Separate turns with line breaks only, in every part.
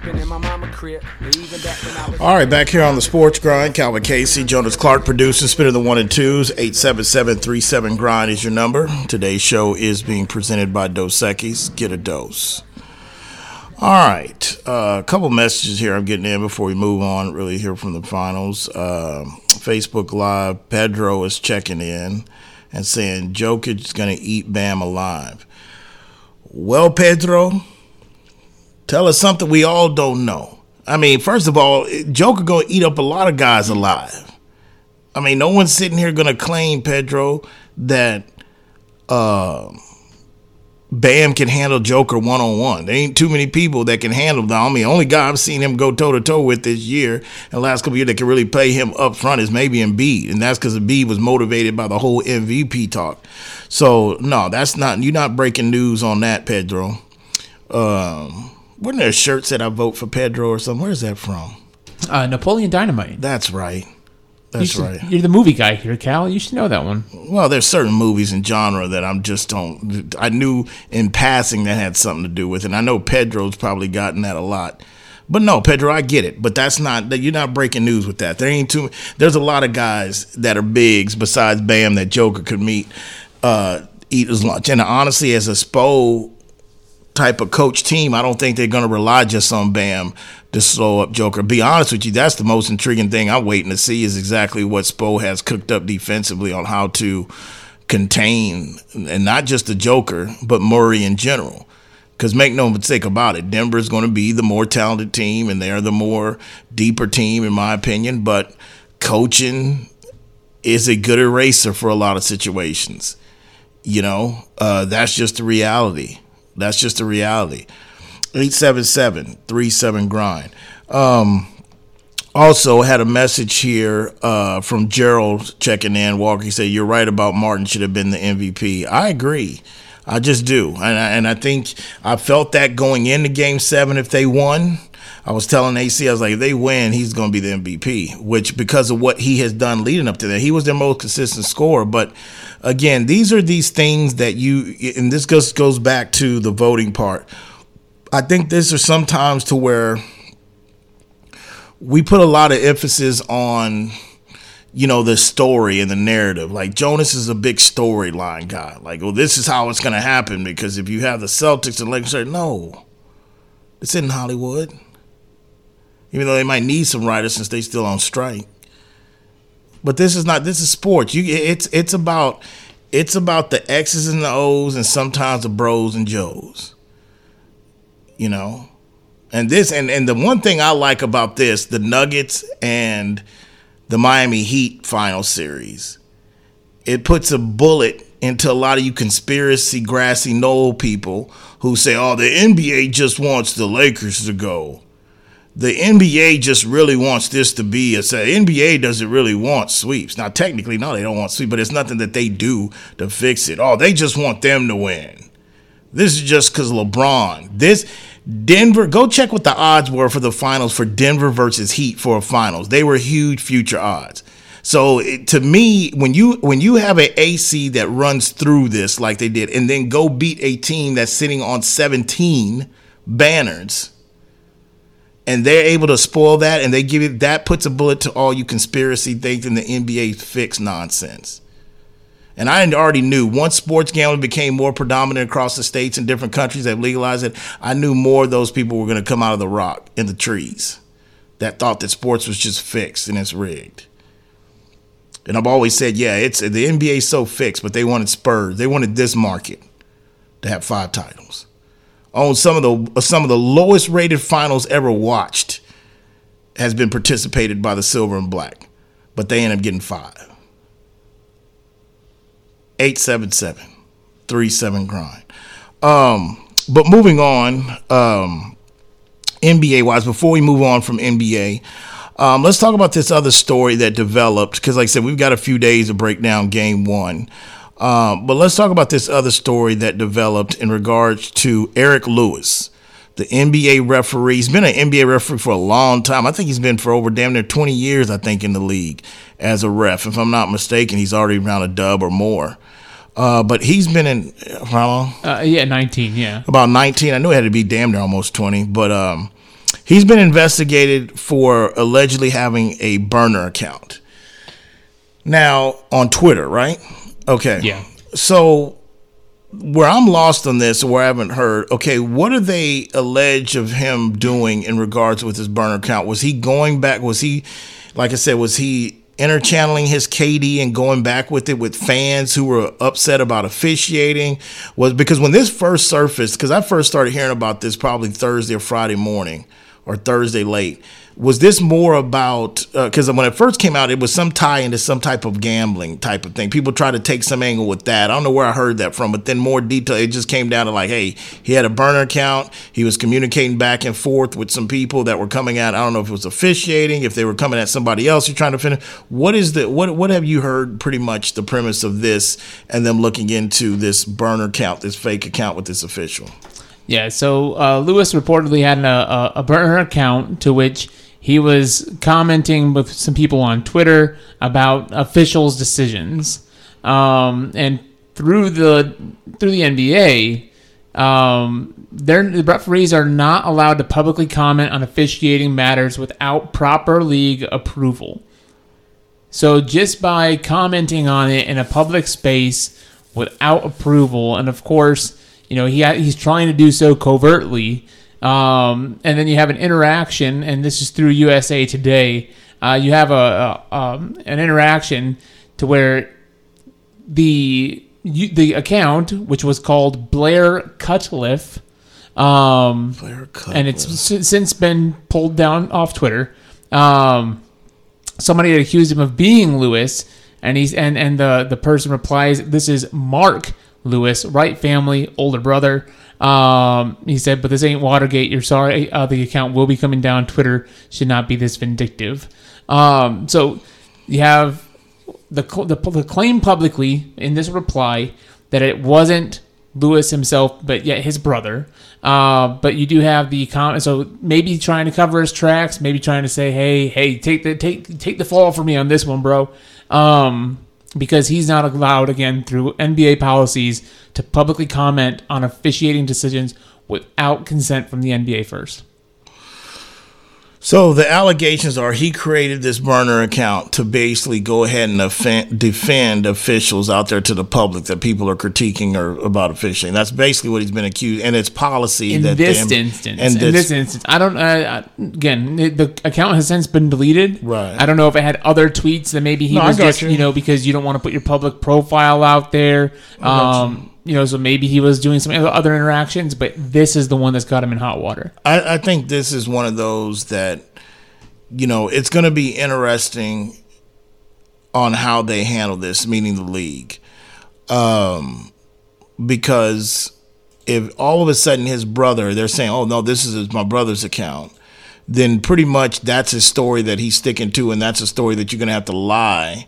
sleeping in my mama crib.
All right, back here on the Sports Grind, Calvin Casey, Jonas Clark producing, Spinner the one and twos. 877-37 Grind is your number. Today's show is being presented by Dos Equis. Get a dose. All right, uh, a couple messages here I'm getting in before we move on. Really hear from the finals. Uh, Facebook Live, Pedro is checking in and saying Jokic is going to eat Bam alive. Well, Pedro, tell us something we all don't know. I mean, first of all, Joker gonna eat up a lot of guys alive. I mean, no one's sitting here gonna claim Pedro that uh, Bam can handle Joker one on one. There ain't too many people that can handle that. I mean, only guy I've seen him go toe to toe with this year and last couple years that can really play him up front is maybe Embiid, and that's because Embiid was motivated by the whole MVP talk. So no, that's not you're not breaking news on that, Pedro. Um, wasn't there a shirt said I vote for Pedro or something? Where's that from?
Uh, Napoleon Dynamite.
That's right.
You
That's
should-
right.
You're the movie guy here, Cal. You should know that one.
Well, there's certain movies and genre that I'm just don't. I knew in passing that had something to do with it. And I know Pedro's probably gotten that a lot. But no, Pedro, I get it. But that's not that you're not breaking news with that. There ain't too. There's a lot of guys that are bigs besides Bam that Joker could meet, uh, eat his lunch. And honestly, as a Spo type of coach team, I don't think they're going to rely just on Bam to slow up Joker. Be honest with you, that's the most intriguing thing I'm waiting to see is exactly what Spo has cooked up defensively on how to contain and not just the Joker, but Murray in general. Because make no mistake about it, Denver is going to be the more talented team, and they're the more deeper team, in my opinion. But coaching is a good eraser for a lot of situations. You know, uh, that's just the reality. That's just the reality. 877-37 grind. Um, also had a message here uh, from Gerald checking in. Walker said, "You're right about Martin should have been the MVP." I agree. I just do, and I, and I think I felt that going into Game Seven if they won. I was telling AC, I was like, if they win, he's going to be the MVP, which because of what he has done leading up to that, he was their most consistent scorer. But again, these are these things that you, and this goes goes back to the voting part. I think this are sometimes to where we put a lot of emphasis on you know the story and the narrative like jonas is a big storyline guy like well this is how it's going to happen because if you have the celtics and lakers no it's in hollywood even though they might need some writers since they still on strike. But this is not this is sports. You it's it's about it's about the x's and the o's and sometimes the bros and joes. You know? And this and and the one thing I like about this, the Nuggets and the Miami Heat final series, it puts a bullet into a lot of you conspiracy grassy knoll people who say, "Oh, the NBA just wants the Lakers to go." The NBA just really wants this to be a say. NBA doesn't really want sweeps. Now, technically, no, they don't want sweeps, but it's nothing that they do to fix it. Oh, they just want them to win. This is just because LeBron. This Denver. Go check what the odds were for the finals for Denver versus Heat for a finals. They were huge future odds. So it, to me, when you when you have an AC that runs through this like they did, and then go beat a team that's sitting on 17 banners, and they're able to spoil that, and they give it that puts a bullet to all you conspiracy things in the NBA fix nonsense. And I already knew once sports gambling became more predominant across the states and different countries that legalized it, I knew more of those people were going to come out of the rock in the trees that thought that sports was just fixed and it's rigged. And I've always said, yeah, it's the NBA is so fixed, but they wanted Spurs, they wanted this market to have five titles. On some of the some of the lowest rated finals ever watched has been participated by the silver and black, but they end up getting five. 877 37 grind. Um, but moving on, um, NBA wise, before we move on from NBA, um, let's talk about this other story that developed because, like I said, we've got a few days to break down game one. Um, but let's talk about this other story that developed in regards to Eric Lewis, the NBA referee. He's been an NBA referee for a long time. I think he's been for over damn near 20 years, I think, in the league as a ref. If I'm not mistaken, he's already around a dub or more. Uh, but he's been in how long?
Uh, yeah, 19, yeah.
About 19. I knew it had to be damn near almost 20, but um, He's been investigated for allegedly having a burner account. Now on Twitter, right? Okay.
Yeah.
So where I'm lost on this, or where I haven't heard, okay, what are they allege of him doing in regards with his burner account? Was he going back? Was he, like I said, was he interchanneling his KD and going back with it with fans who were upset about officiating? Was because when this first surfaced, because I first started hearing about this probably Thursday or Friday morning or Thursday late. Was this more about uh, because when it first came out, it was some tie into some type of gambling type of thing. People try to take some angle with that. I don't know where I heard that from, but then more detail. It just came down to like, hey, he had a burner account. He was communicating back and forth with some people that were coming at. I don't know if it was officiating, if they were coming at somebody else. You're trying to finish. What is the what? What have you heard? Pretty much the premise of this, and them looking into this burner account, this fake account with this official.
Yeah, so uh, Lewis reportedly had a, a, a burner account to which he was commenting with some people on Twitter about officials' decisions, um, and through the through the NBA, um, the referees are not allowed to publicly comment on officiating matters without proper league approval. So just by commenting on it in a public space without approval, and of course, you know he ha- he's trying to do so covertly. Um, and then you have an interaction, and this is through USA Today. Uh, you have a, a um, an interaction to where the you, the account, which was called Blair Cutliff, um,
Blair Cutliff.
and it's since been pulled down off Twitter. Um, somebody had accused him of being Lewis, and he's and and the the person replies, "This is Mark Lewis, Wright family, older brother." Um, he said, "But this ain't Watergate. You're sorry. Uh, the account will be coming down. Twitter should not be this vindictive." Um, so you have the, the the claim publicly in this reply that it wasn't Lewis himself, but yet his brother. Uh, but you do have the comment, so maybe trying to cover his tracks, maybe trying to say, "Hey, hey, take the take take the fall for me on this one, bro," um, because he's not allowed again through NBA policies to publicly comment on officiating decisions without consent from the NBA first.
So the allegations are he created this burner account to basically go ahead and offend, defend officials out there to the public that people are critiquing or about officiating. That's basically what he's been accused, and it's policy
in
that
this instance.
and
in this instance, I don't. Uh, again, it- the account has since been deleted.
Right.
I don't know if it had other tweets that maybe he
No,
was just
you.
you. know because you don't want to put your public profile out there. Um, you know, so maybe he was doing some other interactions, but this is the one that's got him in hot water.
I, I think this is one of those that, you know, it's going to be interesting on how they handle this, meaning the league, um, because if all of a sudden his brother, they're saying, "Oh no, this is my brother's account," then pretty much that's a story that he's sticking to, and that's a story that you're going to have to lie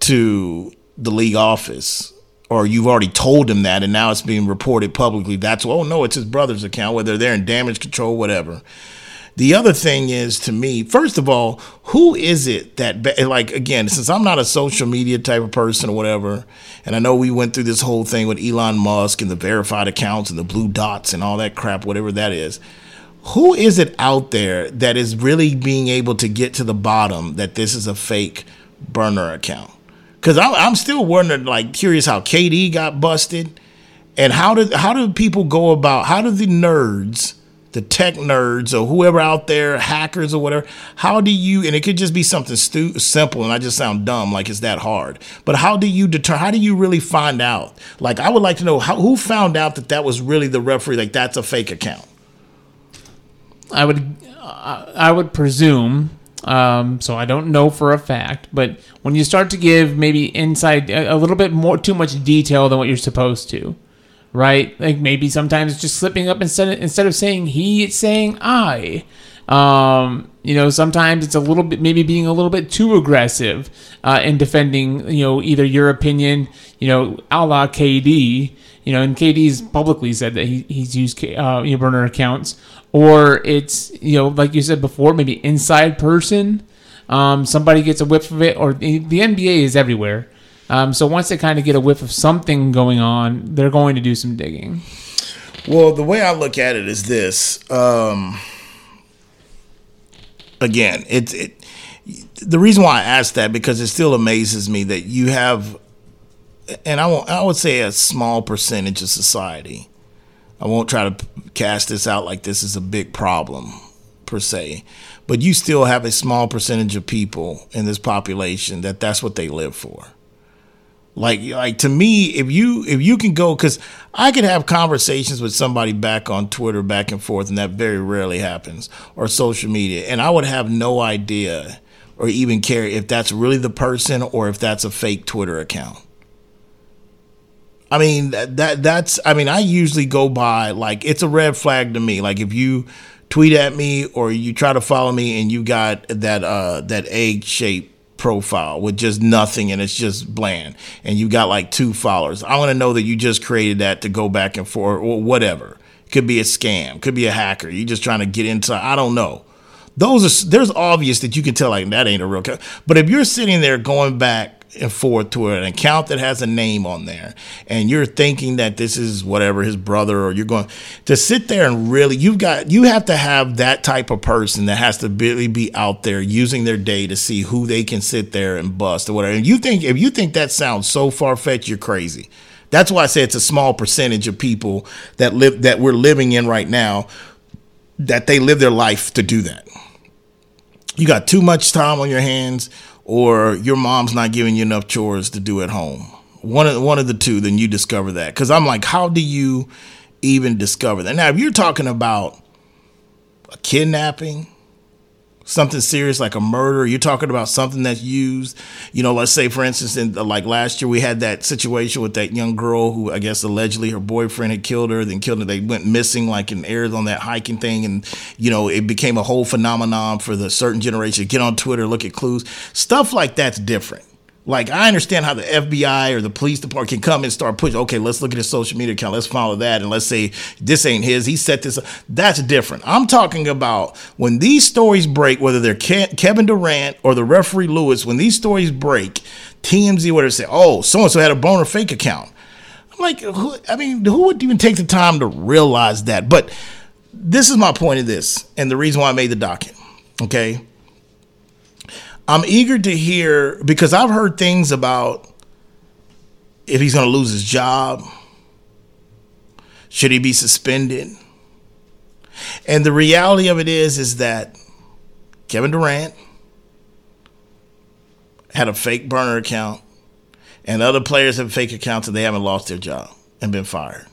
to the league office or you've already told him that and now it's being reported publicly that's oh no it's his brother's account whether they're in damage control whatever. The other thing is to me first of all who is it that like again since i'm not a social media type of person or whatever and i know we went through this whole thing with elon musk and the verified accounts and the blue dots and all that crap whatever that is who is it out there that is really being able to get to the bottom that this is a fake burner account because I'm still wondering, like, curious how KD got busted, and how did how do people go about? How do the nerds, the tech nerds, or whoever out there, hackers or whatever, how do you? And it could just be something stu- simple, and I just sound dumb, like it's that hard. But how do you deter? How do you really find out? Like, I would like to know how, who found out that that was really the referee. Like, that's a fake account.
I would, I would presume. Um, so I don't know for a fact, but when you start to give maybe inside a, a little bit more, too much detail than what you're supposed to, right? Like maybe sometimes just slipping up instead of, instead of saying he, it's saying I. Um, you know, sometimes it's a little bit maybe being a little bit too aggressive uh, in defending, you know, either your opinion, you know, a la KD, you know, and KD's publicly said that he, he's used uh, you know, burner accounts, or it's you know, like you said before, maybe inside person. Um, somebody gets a whiff of it, or the, the NBA is everywhere. Um, so once they kind of get a whiff of something going on, they're going to do some digging.
Well, the way I look at it is this. Um, again, it's it. The reason why I ask that because it still amazes me that you have, and I won't, I would say a small percentage of society. I won't try to cast this out like this is a big problem per se, but you still have a small percentage of people in this population that that's what they live for. Like, like to me, if you if you can go, because I could have conversations with somebody back on Twitter, back and forth, and that very rarely happens, or social media, and I would have no idea or even care if that's really the person or if that's a fake Twitter account. I mean that, that that's I mean I usually go by like it's a red flag to me. Like if you tweet at me or you try to follow me and you got that uh that egg shape profile with just nothing and it's just bland and you got like two followers i want to know that you just created that to go back and forth or whatever could be a scam could be a hacker You're just trying to get into i don't know those are there's obvious that you can tell like that ain't a real but if you're sitting there going back and forth to an account that has a name on there and you're thinking that this is whatever his brother or you're going to sit there and really you've got you have to have that type of person that has to really be out there using their day to see who they can sit there and bust or whatever. And you think if you think that sounds so far-fetched you're crazy. That's why i say it's a small percentage of people that live that we're living in right now that they live their life to do that you got too much time on your hands or your mom's not giving you enough chores to do at home. One of one of the two, then you discover that. Because I'm like, how do you even discover that? Now, if you're talking about a kidnapping, something serious like a murder. You're talking about something that's used you know let's say for instance in like last year we had that situation with that young girl who i guess allegedly her boyfriend had killed her then killed her. They went missing like in arizona on that hiking thing and you know it became a whole phenomenon for the certain generation get on twitter look at clues. Stuff like that's different like I understand how the FBI or the police department can come and start pushing. Okay, let's look at his social media account. Let's follow that, and let's say this ain't his. He set this. Up. That's different. I'm talking about when these stories break, whether they're Kevin Durant or the referee Lewis. When these stories break, TMZ would say, "Oh, so and so had a boner fake account." I'm like, who, I mean, who would even take the time to realize that? But this is my point of this, and the reason why I made the docket. Okay I'm eager to hear because I've heard things about if he's going to lose his job, should he be suspended? And the reality of it is is that Kevin Durant had a fake burner account and other players have fake accounts and they haven't lost their job and been fired.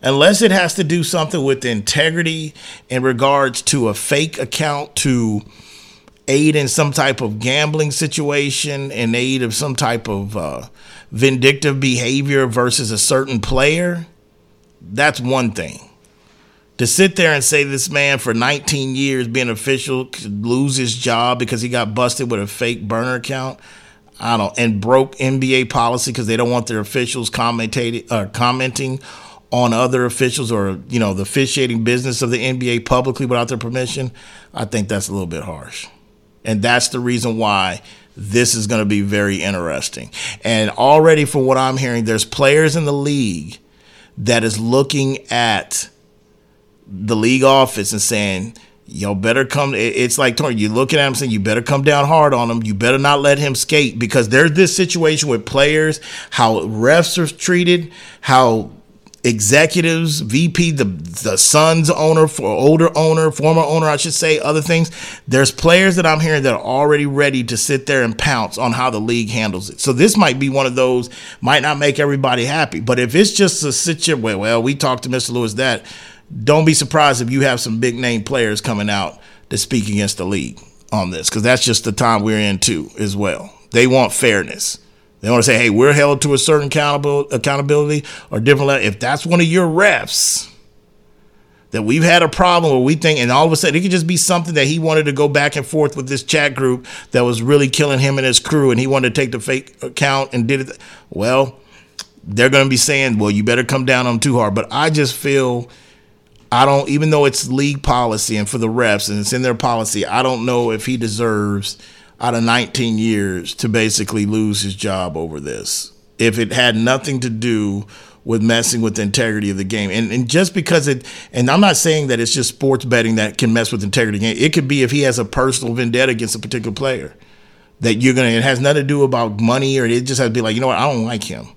Unless it has to do something with integrity in regards to a fake account to aid in some type of gambling situation, in aid of some type of uh, vindictive behavior versus a certain player, that's one thing. To sit there and say this man for 19 years being official could lose his job because he got busted with a fake burner account, I don't and broke NBA policy because they don't want their officials commentating uh, commenting on other officials or you know the officiating business of the NBA publicly without their permission. I think that's a little bit harsh. And that's the reason why this is going to be very interesting. And already, from what I'm hearing, there's players in the league that is looking at the league office and saying, Yo, better come. It's like Tony, you're looking at him saying, You better come down hard on him. You better not let him skate because there's this situation with players, how refs are treated, how executives, VP, the the Suns owner, for older owner, former owner, I should say, other things. There's players that I'm hearing that are already ready to sit there and pounce on how the league handles it. So this might be one of those might not make everybody happy, but if it's just a situation where well, we talked to Mr. Lewis that, don't be surprised if you have some big name players coming out to speak against the league on this because that's just the time we're in too as well. They want fairness. They want to say, hey, we're held to a certain accountability or different level. If that's one of your refs that we've had a problem where we think, and all of a sudden it could just be something that he wanted to go back and forth with this chat group that was really killing him and his crew, and he wanted to take the fake account and did it. Well, they're going to be saying, well, you better come down on him too hard. But I just feel. I don't, even though it's league policy and for the refs and it's in their policy, I don't know if he deserves out of 19 years to basically lose his job over this. If it had nothing to do with messing with the integrity of the game. And, and just because it, and I'm not saying that it's just sports betting that can mess with integrity game. It could be if he has a personal vendetta against a particular player that you're gonna. It has nothing to do about money, or it just has to be like, you know what, I don't like him,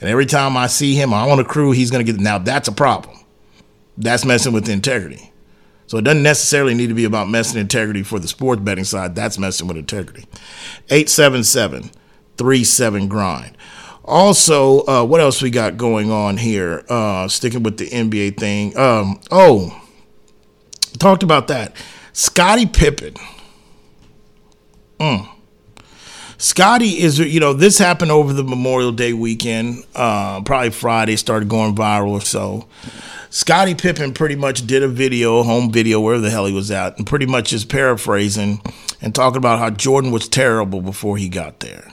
and every time I see him, I want a crew, he's gonna get. Now that's a problem. That's messing with the integrity. So it doesn't necessarily need to be about messing integrity for the sports betting side. That's messing with integrity. 877 37 grind. Also, uh, what else we got going on here? Uh, sticking with the NBA thing. Um, oh, talked about that. Scottie Pippen. Mm. Scottie is, you know, this happened over the Memorial Day weekend. Uh, probably Friday started going viral or so. Scottie Pippen pretty much did a video, home video, wherever the hell he was at, and pretty much is paraphrasing and talking about how Jordan was terrible before he got there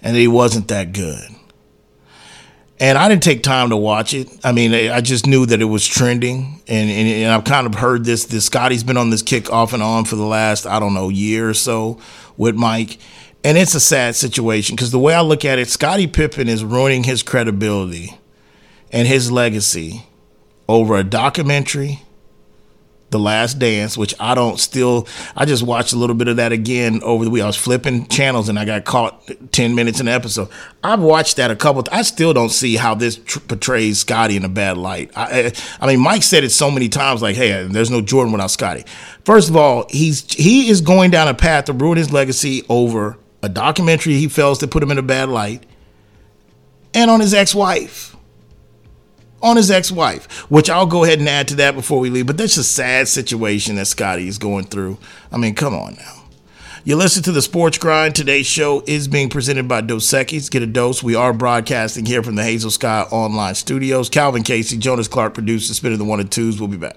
and he wasn't that good. And I didn't take time to watch it. I mean, I just knew that it was trending, and, and, and I've kind of heard this. This Scottie's been on this kick off and on for the last I don't know year or so with Mike, and it's a sad situation because the way I look at it, Scottie Pippen is ruining his credibility and his legacy over a documentary the Last Dance, which I don't still. I just watched a little bit of that again over the week. I was flipping channels and I got caught ten minutes in the episode. I've watched that a couple. I still don't see how this tr- portrays Scotty in a bad light. I, I mean, Mike said it so many times, like, "Hey, there's no Jordan without Scotty. First of all, he's he is going down a path to ruin his legacy over a documentary he fails to put him in a bad light, and on his ex-wife on his ex-wife, which I'll go ahead and add to that before we leave. But that's a sad situation that Scotty is going through. I mean, come on now. You listen to the Sports Grind. Today's show is being presented by Dos Equis. Get a dose. We are broadcasting here from the Hazel Sky Online Studios. Calvin Casey, Jonas Clark produces Spinning the One and Twos. We'll be back.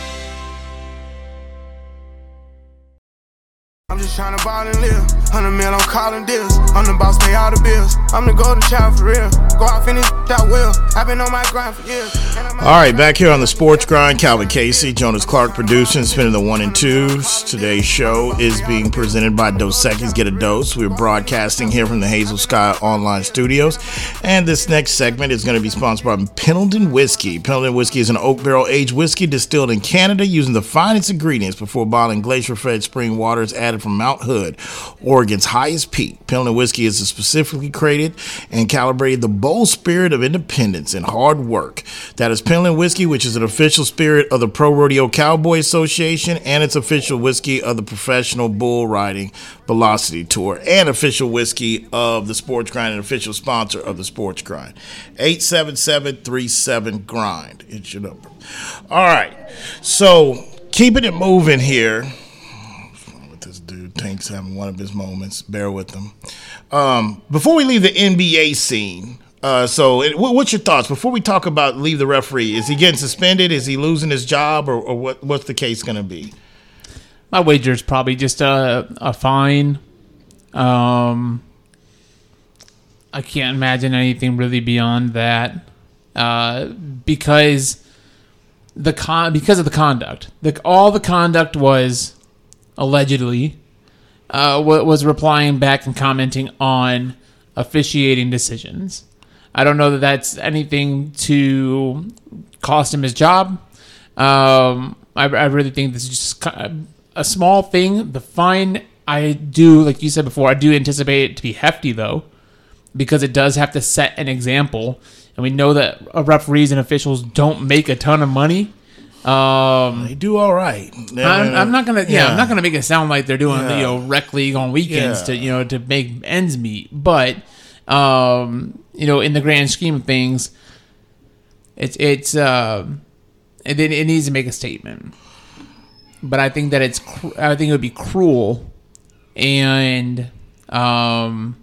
I'm just tryna ball and live. Hundred mil, I'm calling deals. I'm the boss, pay all the bills. I'm the golden child for real. Go out, finish that will. I've been on my grind for years.
All right, back here on the Sports Grind, Calvin Casey, Jonas Clark producing, spinning the one and twos. Today's show is being presented by Dos Equis Get a Dose. We're broadcasting here from the Hazel Sky Online Studios. And this next segment is going to be sponsored by Pendleton Whiskey. Pendleton Whiskey is an oak barrel aged whiskey distilled in Canada using the finest ingredients before bottling glacier fed spring waters added from Mount Hood, Oregon's highest peak. Pendleton Whiskey is specifically created and calibrated the bold spirit of independence and hard work. That is Pendleton Whiskey, which is an official spirit of the Pro Rodeo Cowboy Association and its official whiskey of the Professional Bull Riding Velocity Tour and official whiskey of the Sports Grind and official sponsor of the Sports Grind. 877 Grind. It's your number. All right. So keeping it moving here. Tank's having one of his moments. Bear with him. Um, before we leave the NBA scene, Uh, so, it, what, what's your thoughts before we talk about leave the referee? Is he getting suspended? Is he losing his job, or, or what? What's the case going to be?
My wager is probably just a a fine. Um, I can't imagine anything really beyond that, uh, because the con because of the conduct. The all the conduct was allegedly uh, was replying back and commenting on officiating decisions. I don't know that that's anything to cost him his job. Um, I, I really think this is just a small thing. The fine, I do, like you said before, I do anticipate it to be hefty though, because it does have to set an example, and we know that referees and officials don't make a ton of money. Um,
They do all right.
I'm, I'm not gonna, yeah, I'm not gonna make it sound like they're doing,
Yeah.
you know, rec league on weekends
Yeah.
to, you know, to make ends meet. But, um, you know, in the grand scheme of things, it's it's um, it, it needs to make a statement. But I think that it's, cr- I think it would be cruel and um,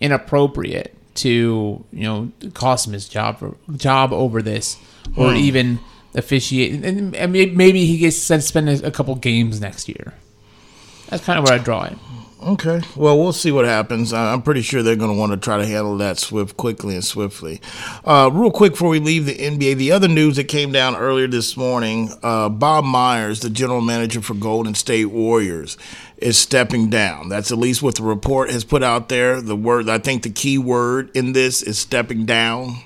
inappropriate to, you know, cost him his job for job over this, or
Hmm.
even officiate. And, and maybe he gets to spend a couple games next year. That's kind of where I draw it.
Okay. Well, we'll see what happens. I'm pretty sure they're going to want to try to handle that swift, quickly, and swiftly. Uh, real quick before we leave the NBA, the other news that came down earlier this morning: uh, Bob Myers, the general manager for Golden State Warriors, is stepping down. That's at least what the report has put out there. The word, I think, the key word in this is stepping down.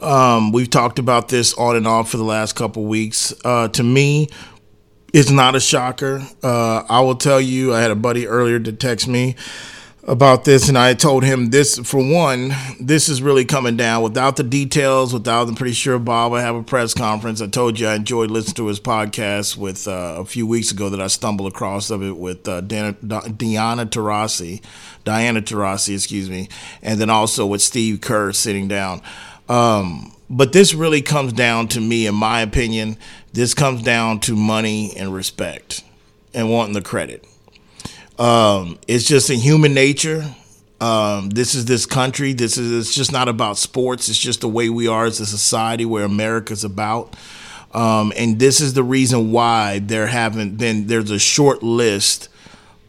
Um, we've talked about this on and off for the last couple weeks. Uh, to me, it's not a shocker. Uh, I will tell you, I had a buddy earlier to text me about this, and I told him this for one, this is really coming down without the details, without I'm pretty sure Bob will have a press conference. I told you I enjoyed listening to his podcast with uh, a few weeks ago that I stumbled across of it with uh, Dana, Diana Taurasi, Diana Taurasi, excuse me, and then also with Steve Kerr sitting down. Um, but this really comes down to me, in my opinion, this comes down to money and respect and wanting the credit. Um, it's just in human nature. Um, this is this country. This is it's just not about sports. It's just the way we are as a society where America's about. Um, and this is the reason why there haven't been there's a short list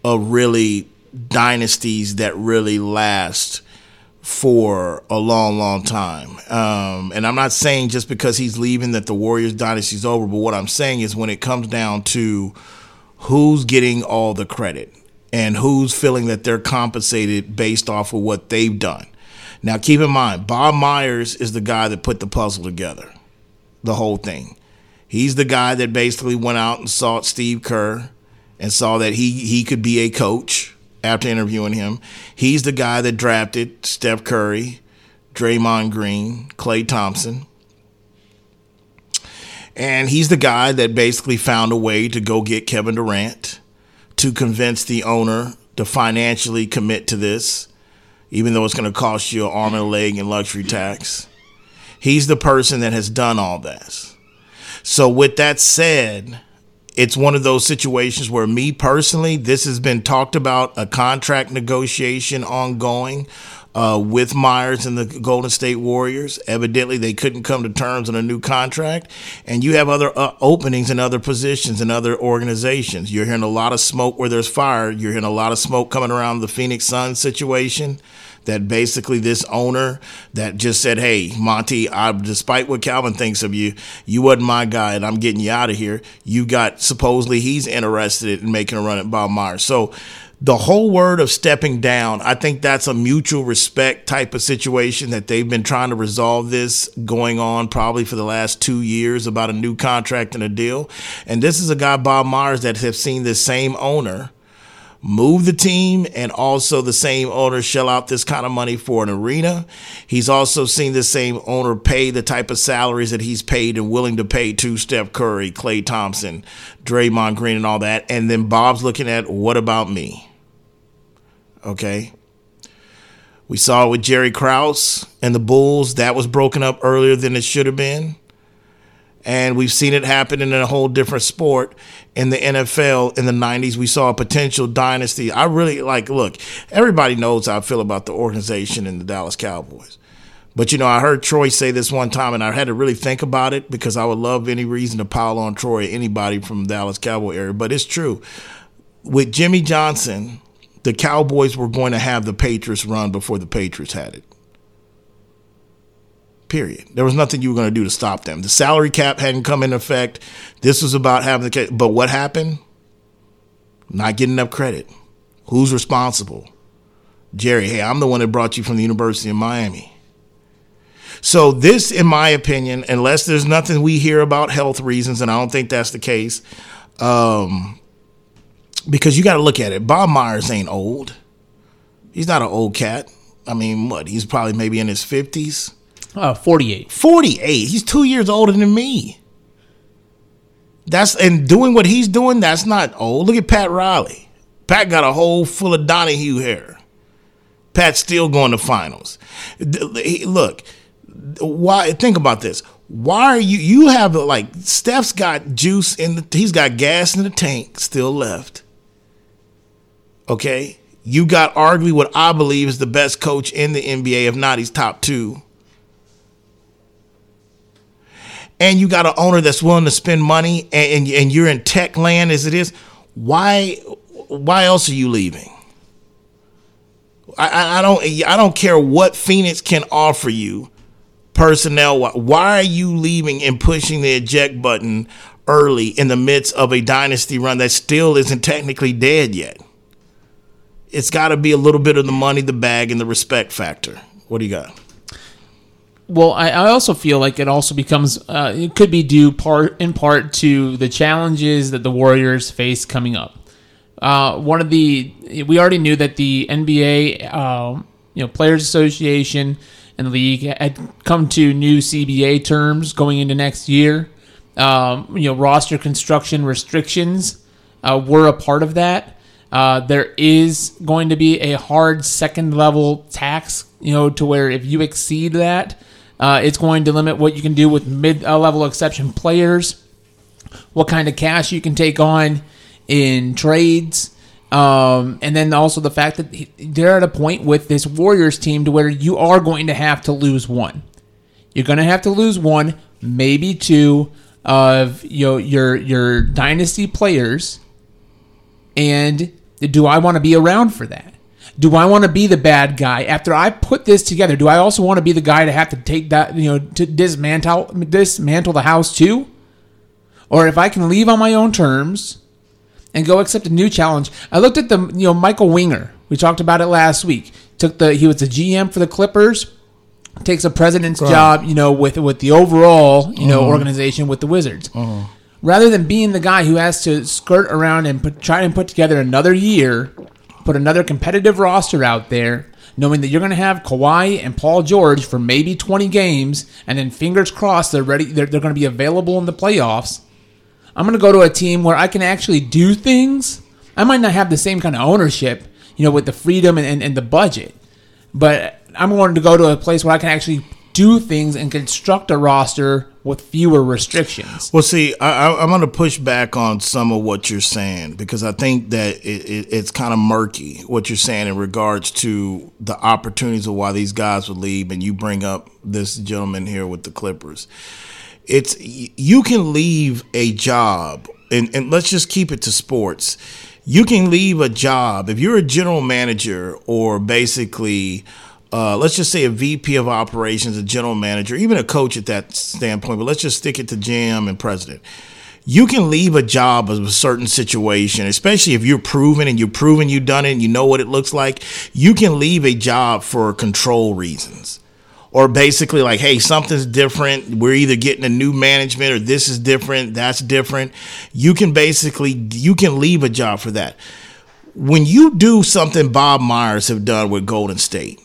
of really dynasties that really last for a long, long time. Um, and I'm not saying just because he's leaving that the Warriors dynasty's over, but what I'm saying is when it comes down to who's getting all the credit and who's feeling that they're compensated based off of what they've done. Now, keep in mind, Bob Myers is the guy that put the puzzle together, the whole thing. He's the guy that basically went out and sought Steve Kerr and saw that he he could be a coach after interviewing him. He's the guy that drafted Steph Curry, Draymond Green, Klay Thompson. And he's the guy that basically found a way to go get Kevin Durant to convince the owner to financially commit to this, even though it's going to cost you an arm and a leg in luxury tax. He's the person that has done all this. So, with that said, it's one of those situations where me personally, this has been talked about a contract negotiation ongoing uh, with Myers and the Golden State Warriors. Evidently, they couldn't come to terms on a new contract, and you have other uh, openings in other positions in other organizations. You're hearing a lot of smoke where there's fire. You're hearing a lot of smoke coming around the Phoenix Suns situation that basically this owner that just said, "Hey, Monty, I, despite what Calvin thinks of you, you wasn't my guy, and I'm getting you out of here." You got supposedly he's interested in making a run at Bob Myers. So the whole word of stepping down, I think that's a mutual respect type of situation that they've been trying to resolve this going on probably for the last two years about a new contract and a deal. And this is a guy, Bob Myers, that have seen this same owner move the team and also the same owner shell out this kind of money for an arena. He's also seen the same owner pay the type of salaries that he's paid and willing to pay to Steph Curry, Klay Thompson, Draymond Green, and all that. And then Bob's looking at what about me? Okay. We saw it with Jerry Krause and the Bulls. That was broken up earlier than it should have been. And we've seen it happen in a whole different sport in the NFL in the 90s. We saw a potential dynasty. I really like, look, everybody knows how I feel about the organization in the Dallas Cowboys. But, you know, I heard Troy say this one time, and I had to really think about it because I would love any reason to pile on Troy, or anybody from the Dallas Cowboy area. But it's true. With Jimmy Johnson, the Cowboys were going to have the Patriots run before the Patriots had it. Period. There was nothing you were going to do to stop them. The salary cap hadn't come into effect. This was about having the. But what happened? Not getting enough credit. Who's responsible? Jerry. Hey, I'm the one that brought you from the University of Miami. So this, in my opinion, unless there's nothing we hear about health reasons, and I don't think that's the case, um, because you got to look at it. Bob Myers ain't old. He's not an old cat. I mean, what? He's probably maybe in his fifties.
Uh, 48.
48. He's two years older than me. That's and doing what he's doing, that's not old. Look at Pat Riley. Pat got a hole full of Donahue hair. Pat's still going to finals. Look, why think about this. Why are you you have like Steph's got juice in the he's got gas in the tank still left. Okay? You got arguably what I believe is the best coach in the NBA, if not he's top two. and you got an owner that's willing to spend money and, and, and you're in tech land as it is, why why else are you leaving? I, I don't I don't care what Phoenix can offer you personnel. Why are you leaving and pushing the eject button early in the midst of a dynasty run that still isn't technically dead yet? It's got to be a little bit of the money, the bag, and the respect factor. What do you got?
Well, I, I also feel like it also becomes uh, it could be due part in part to the challenges that the Warriors face coming up. Uh, one of the we already knew that the NBA, uh, you know, Players Association and league had come to new CBA terms going into next year. Um, you know, roster construction restrictions uh, were a part of that. Uh, there is going to be a hard second level tax, you know, to where if you exceed that, uh, it's going to limit what you can do with mid level exception players, what kind of cash you can take on in trades. Um, and then also the fact that they're at a point with this Warriors team to where you are going to have to lose one. You're going to have to lose one, maybe two of you know, your your dynasty players. And do I want to be around for that? do I want to be the bad guy after I put this together? Do I also want to be the guy to have to take that, you know, to dismantle dismantle the house too? Or if I can leave on my own terms and go accept a new challenge. I looked at the, you know, Michael Winger. We talked about it last week. Took the he was the GM for the Clippers. Takes a president's right. job, you know, with with the overall, you know, uh-huh. organization with the Wizards. Uh-huh. Rather than being the guy who has to skirt around and put, try and put together another year put another competitive roster out there, knowing that you're going to have Kawhi and Paul George for maybe 20 games, and then fingers crossed they're ready. They're, they're going to be available in the playoffs. I'm going to go to a team where I can actually do things. I might not have the same kind of ownership, you know, with the freedom and, and, and the budget, but I'm going to go to a place where I can actually do things and construct a roster with fewer restrictions.
Well, see, I, am going to push back on some of what you're saying because I think that it, it, it's kind of murky what you're saying in regards to the opportunities of why these guys would leave. And you bring up this gentleman here with the Clippers. It's you can leave a job, and, and let's just keep it to sports. You can leave a job if you're a general manager or basically uh, let's just say a VP of operations, a general manager, even a coach at that standpoint, but let's just stick it to GM and president. You can leave a job of a certain situation, especially if you're proven and you're proven you've done it and you know what it looks like. You can leave a job for control reasons. Or basically, like, hey, something's different. We're either getting a new management or this is different, that's different. You can basically you can leave a job for that. When you do something Bob Myers have done with Golden State,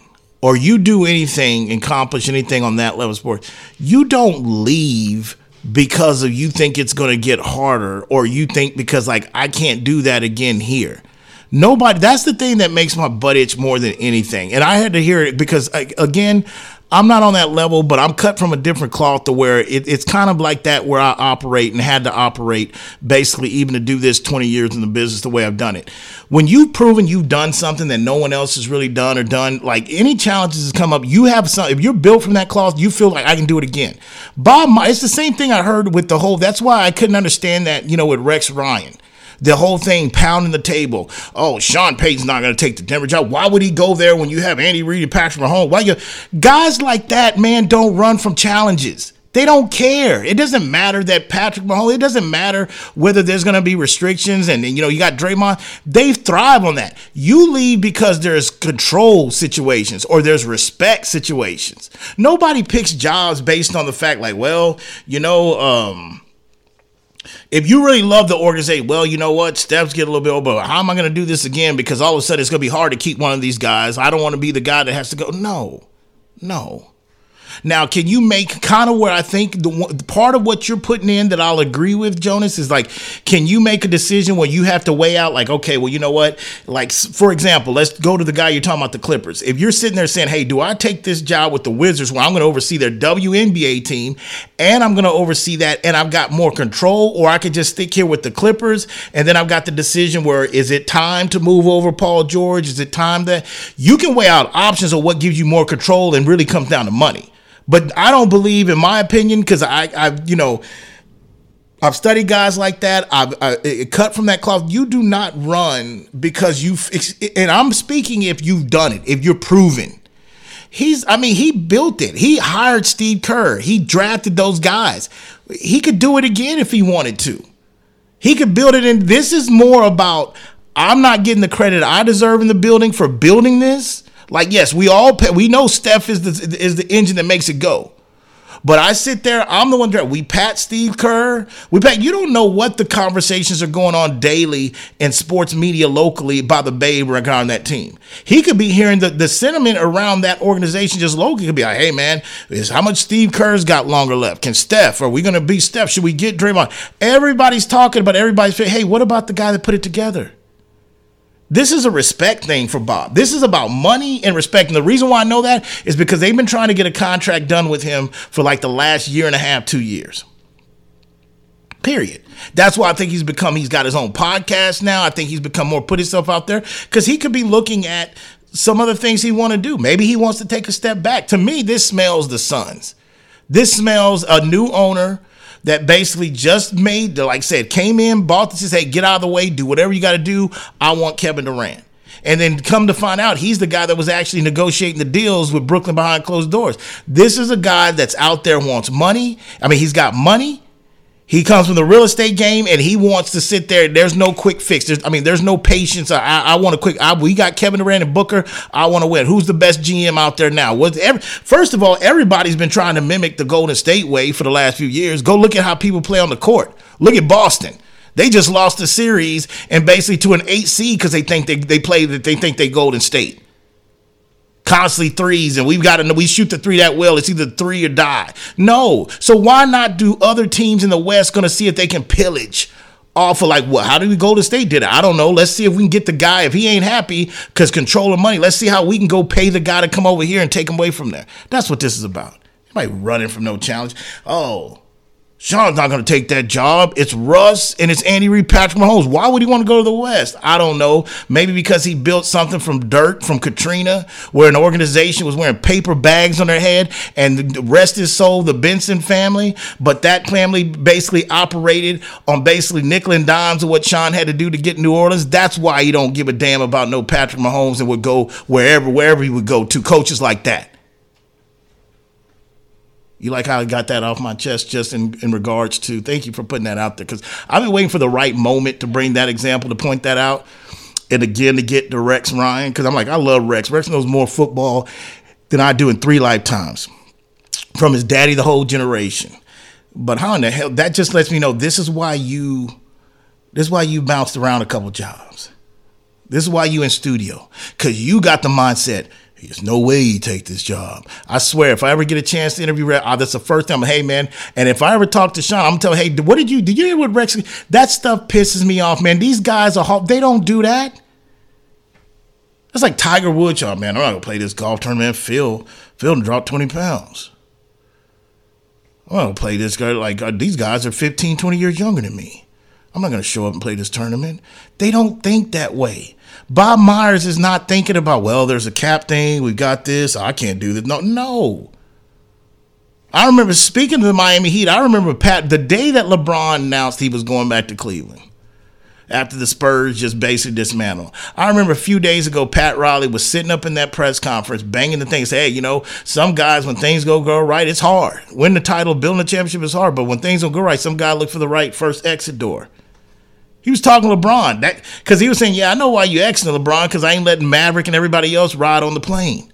or you do anything, accomplish anything on that level of sport, you don't leave because of you think it's going to get harder or you think because like I can't do that again here. Nobody that's the thing that makes my butt itch more than anything. And I had to hear it because again, I'm not on that level, but I'm cut from a different cloth to where it, it's kind of like that where I operate and had to operate basically even to do this 20 years in the business the way I've done it. When you've proven you've done something that no one else has really done or done, like any challenges that come up, you have some. If you're built from that cloth, you feel like I can do it again. Bob, it's the same thing I heard with the whole. That's why I couldn't understand that. You know, with Rex Ryan the whole thing pounding the table. Oh, Sean Payton's not going to take the Denver job. Why would he go there when you have Andy Reid and Patrick Mahomes? Why you guys like that, man, don't run from challenges. They don't care. It doesn't matter that Patrick Mahomes. It doesn't matter whether there's going to be restrictions and you know you got Draymond. They thrive on that. You leave because there's control situations or there's respect situations. Nobody picks jobs based on the fact like, well, you know, um, if you really love the organization, well, you know what? Steps get a little bit over. How am I going to do this again? Because all of a sudden it's going to be hard to keep one of these guys. I don't want to be the guy that has to go. No, no. Now, can you make kind of where I think the part of what you're putting in that I'll agree with, Jonas, is like, can you make a decision where you have to weigh out, like, okay, well, you know what? Like, for example, let's go to the guy you're talking about, the Clippers. If you're sitting there saying, hey, do I take this job with the Wizards where I'm going to oversee their WNBA team and I'm going to oversee that and I've got more control, or I could just stick here with the Clippers and then I've got the decision where is it time to move over Paul George? Is it time that you can weigh out options of what gives you more control and really comes down to money. But I don't believe, in my opinion, because I, I, you know, I've studied guys like that. I've I, cut from that cloth. You do not run because you've. and I'm speaking if you've done it, if you're proven. He's, I mean, he built it. He hired Steve Kerr. He drafted those guys. He could do it again if he wanted to. He could build it And This is more about I'm not getting the credit I deserve in the building for building this. Like, yes, we all pay, we know Steph is the is the engine that makes it go. But I sit there, I'm the one that we pat Steve Kerr. We pat you don't know what the conversations are going on daily in sports media locally about the babe regarding that team. He could be hearing the, the sentiment around that organization just locally could be like, hey man, is how much Steve Kerr's got longer left? Can Steph? Are we gonna be Steph? Should we get Draymond? Everybody's talking about everybody's hey, what about the guy that put it together? This is a respect thing for Bob. This is about money and respect. And the reason why I know that is because they've been trying to get a contract done with him for like the last year and a half, two years. Period. That's why I think he's become, he's got his own podcast now. I think he's become more put himself out there because he could be looking at some other things he want to do. Maybe he wants to take a step back. To me, this smells the Suns. This smells a new owner that basically just made, like I said, came in, bought this, hey, get out of the way, do whatever you got to do. I want Kevin Durant. And then come to find out, he's the guy that was actually negotiating the deals with Brooklyn behind closed doors. This is a guy that's out there, wants money. I mean, he's got money. He comes from the real estate game and he wants to sit there. There's no quick fix. There's, I mean, there's no patience. I, I want a quick. I, we got Kevin Durant and Booker. I want to win. Who's the best GM out there now? What's every, first of all, everybody's been trying to mimic the Golden State way for the last few years. Go look at how people play on the court. Look at Boston. They just lost the series and basically to an eight seed because they think they, they play that they think they Golden State constantly threes and we've got to we shoot the three that well it's either three or die. No. So why not do other teams in the west going to see if they can pillage off of like what how did we go to state did it i don't know. Let's see if we can get the guy if he ain't happy because control of money let's see how we can go pay the guy to come over here and take him away from there. That's what this is about. Anybody running from no challenge? Oh Sean's not going to take that job. It's Russ and it's Andy Reid, Patrick Mahomes. Why would he want to go to the West? I don't know. Maybe because he built something from dirt from Katrina, where an organization was wearing paper bags on their head, and the rest is sold the Benson family. But that family basically operated on basically nickel and dimes of what Sean had to do to get New Orleans. That's why he don't give a damn about no Patrick Mahomes and would go wherever wherever he would go to coaches like that. You like how I got that off my chest just in, in regards to thank you for putting that out there because I've been waiting for the right moment to bring that example to point that out. And again to get to Rex Ryan because I'm like, I love Rex. Rex knows more football than I do in three lifetimes from his daddy, the whole generation. But how in the hell that just lets me know this is why you this is why you bounced around a couple jobs. This is why you in studio. Cause you got the mindset there's no way you take this job. I swear, if I ever get a chance to interview Rex, oh, that's the first time. Hey, man. And if I ever talk to Sean, I'm telling, hey, what did you? Did you hear what Rex? That stuff pisses me off, man. These guys are they don't do that. That's like Tiger Woods. y'all, man, I'm not gonna play this golf tournament. Phil, Phil dropped 20 pounds. I'm not gonna play this guy. Like uh, these guys are 15, 20 years younger than me. I'm not gonna show up and play this tournament. They don't think that way. Bob Myers is not thinking about, well, there's a cap thing. We got this. I can't do this. No, no. I remember speaking to the Miami Heat. I remember Pat the day that LeBron announced he was going back to Cleveland after the Spurs just basically dismantled. I remember a few days ago, Pat Riley was sitting up in that press conference, banging the thing, say, hey, you know, some guys, when things go go right, it's hard. Winning the title, building a championship is hard, but when things don't go right, some guy look for the right first exit door. He was talking LeBron that because he was saying, "Yeah, I know why you exiting LeBron because I ain't letting Maverick and everybody else ride on the plane."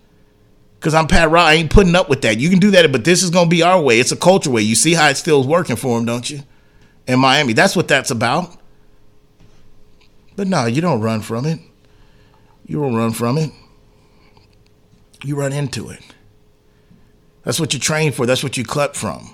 Because I'm Pat Riley, I ain't putting up with that. You can do that, but this is gonna be our way. It's a culture way. You see how it still is working for him, don't you? In Miami, that's what that's about. But no, you don't run from it. You don't run from it. You run into it. That's what you train for. That's what you cut from.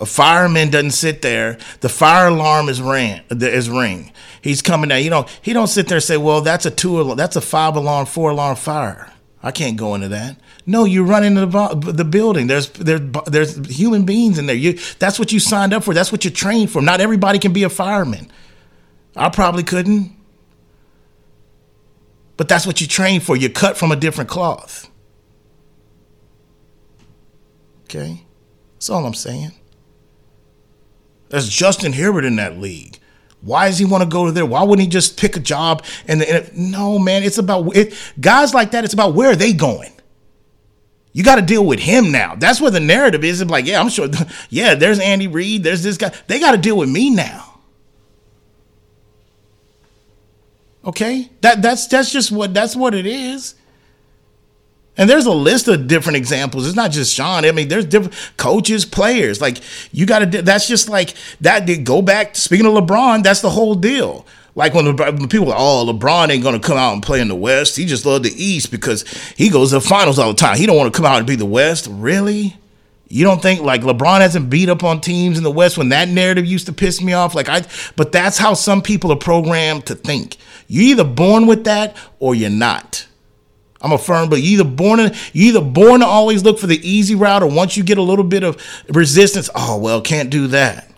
A fireman doesn't sit there. The fire alarm is ring. Is ring. He's coming down. You know, he don't sit there and say, "Well, that's a two. That's a five alarm, four alarm fire. I can't go into that." No, you run into the, the building. There's there's there's human beings in there. You that's what you signed up for. That's what you're trained for. Not everybody can be a fireman. I probably couldn't. But that's what you train for. You're cut from a different cloth. Okay? That's all I'm saying. There's Justin Herbert in that league. Why does he want to go to there? Why wouldn't he just pick a job? And, and no, man, it's about it, guys like that. It's about where are they going. You got to deal with him now. That's where the narrative is. It's like, yeah, I'm sure. Yeah, there's Andy Reid. There's this guy. They got to deal with me now. Okay, that that's that's just what that's what it is. And there's a list of different examples. It's not just Sean. I mean, there's different coaches, players. Like you got to. That's just like that. Go back. Speaking of LeBron, that's the whole deal. Like when, when people are, oh, LeBron ain't gonna come out and play in the West. He just love the East because he goes to the finals all the time. He don't want to come out and be the West. Really? You don't think like LeBron hasn't beat up on teams in the West when that narrative used to piss me off? Like I, but that's how some people are programmed to think. You're either born with that or you're not. I'm a firm, but you either born you either born to always look for the easy route, or once you get a little bit of resistance, oh well, can't do that.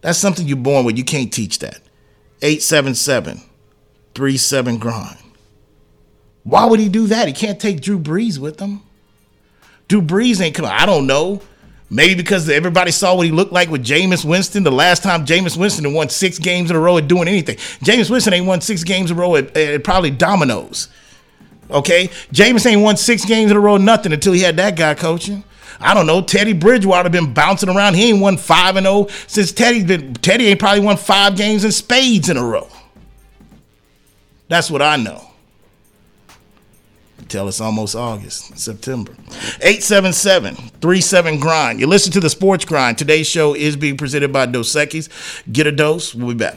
That's something you're born with. You can't teach that. 877 37 grind. Why would he do that? He can't take Drew Brees with him. Drew Brees ain't coming. I don't know. Maybe because everybody saw what he looked like with Jameis Winston. The last time Jameis Winston won six games in a row at doing anything. Jameis Winston ain't won six games in a row at, at probably dominoes. Okay, Jameis ain't won six games in a row, nothing until he had that guy coaching. I don't know. Teddy Bridgewater been bouncing around. He ain't won five and zero since Teddy's been. Teddy ain't probably won five games in spades in a row. That's what I know. Tell it's almost August, September. 877-37 grind. You listen to the sports grind. Today's show is being presented by Dos Equis. Get a dose. We'll be back.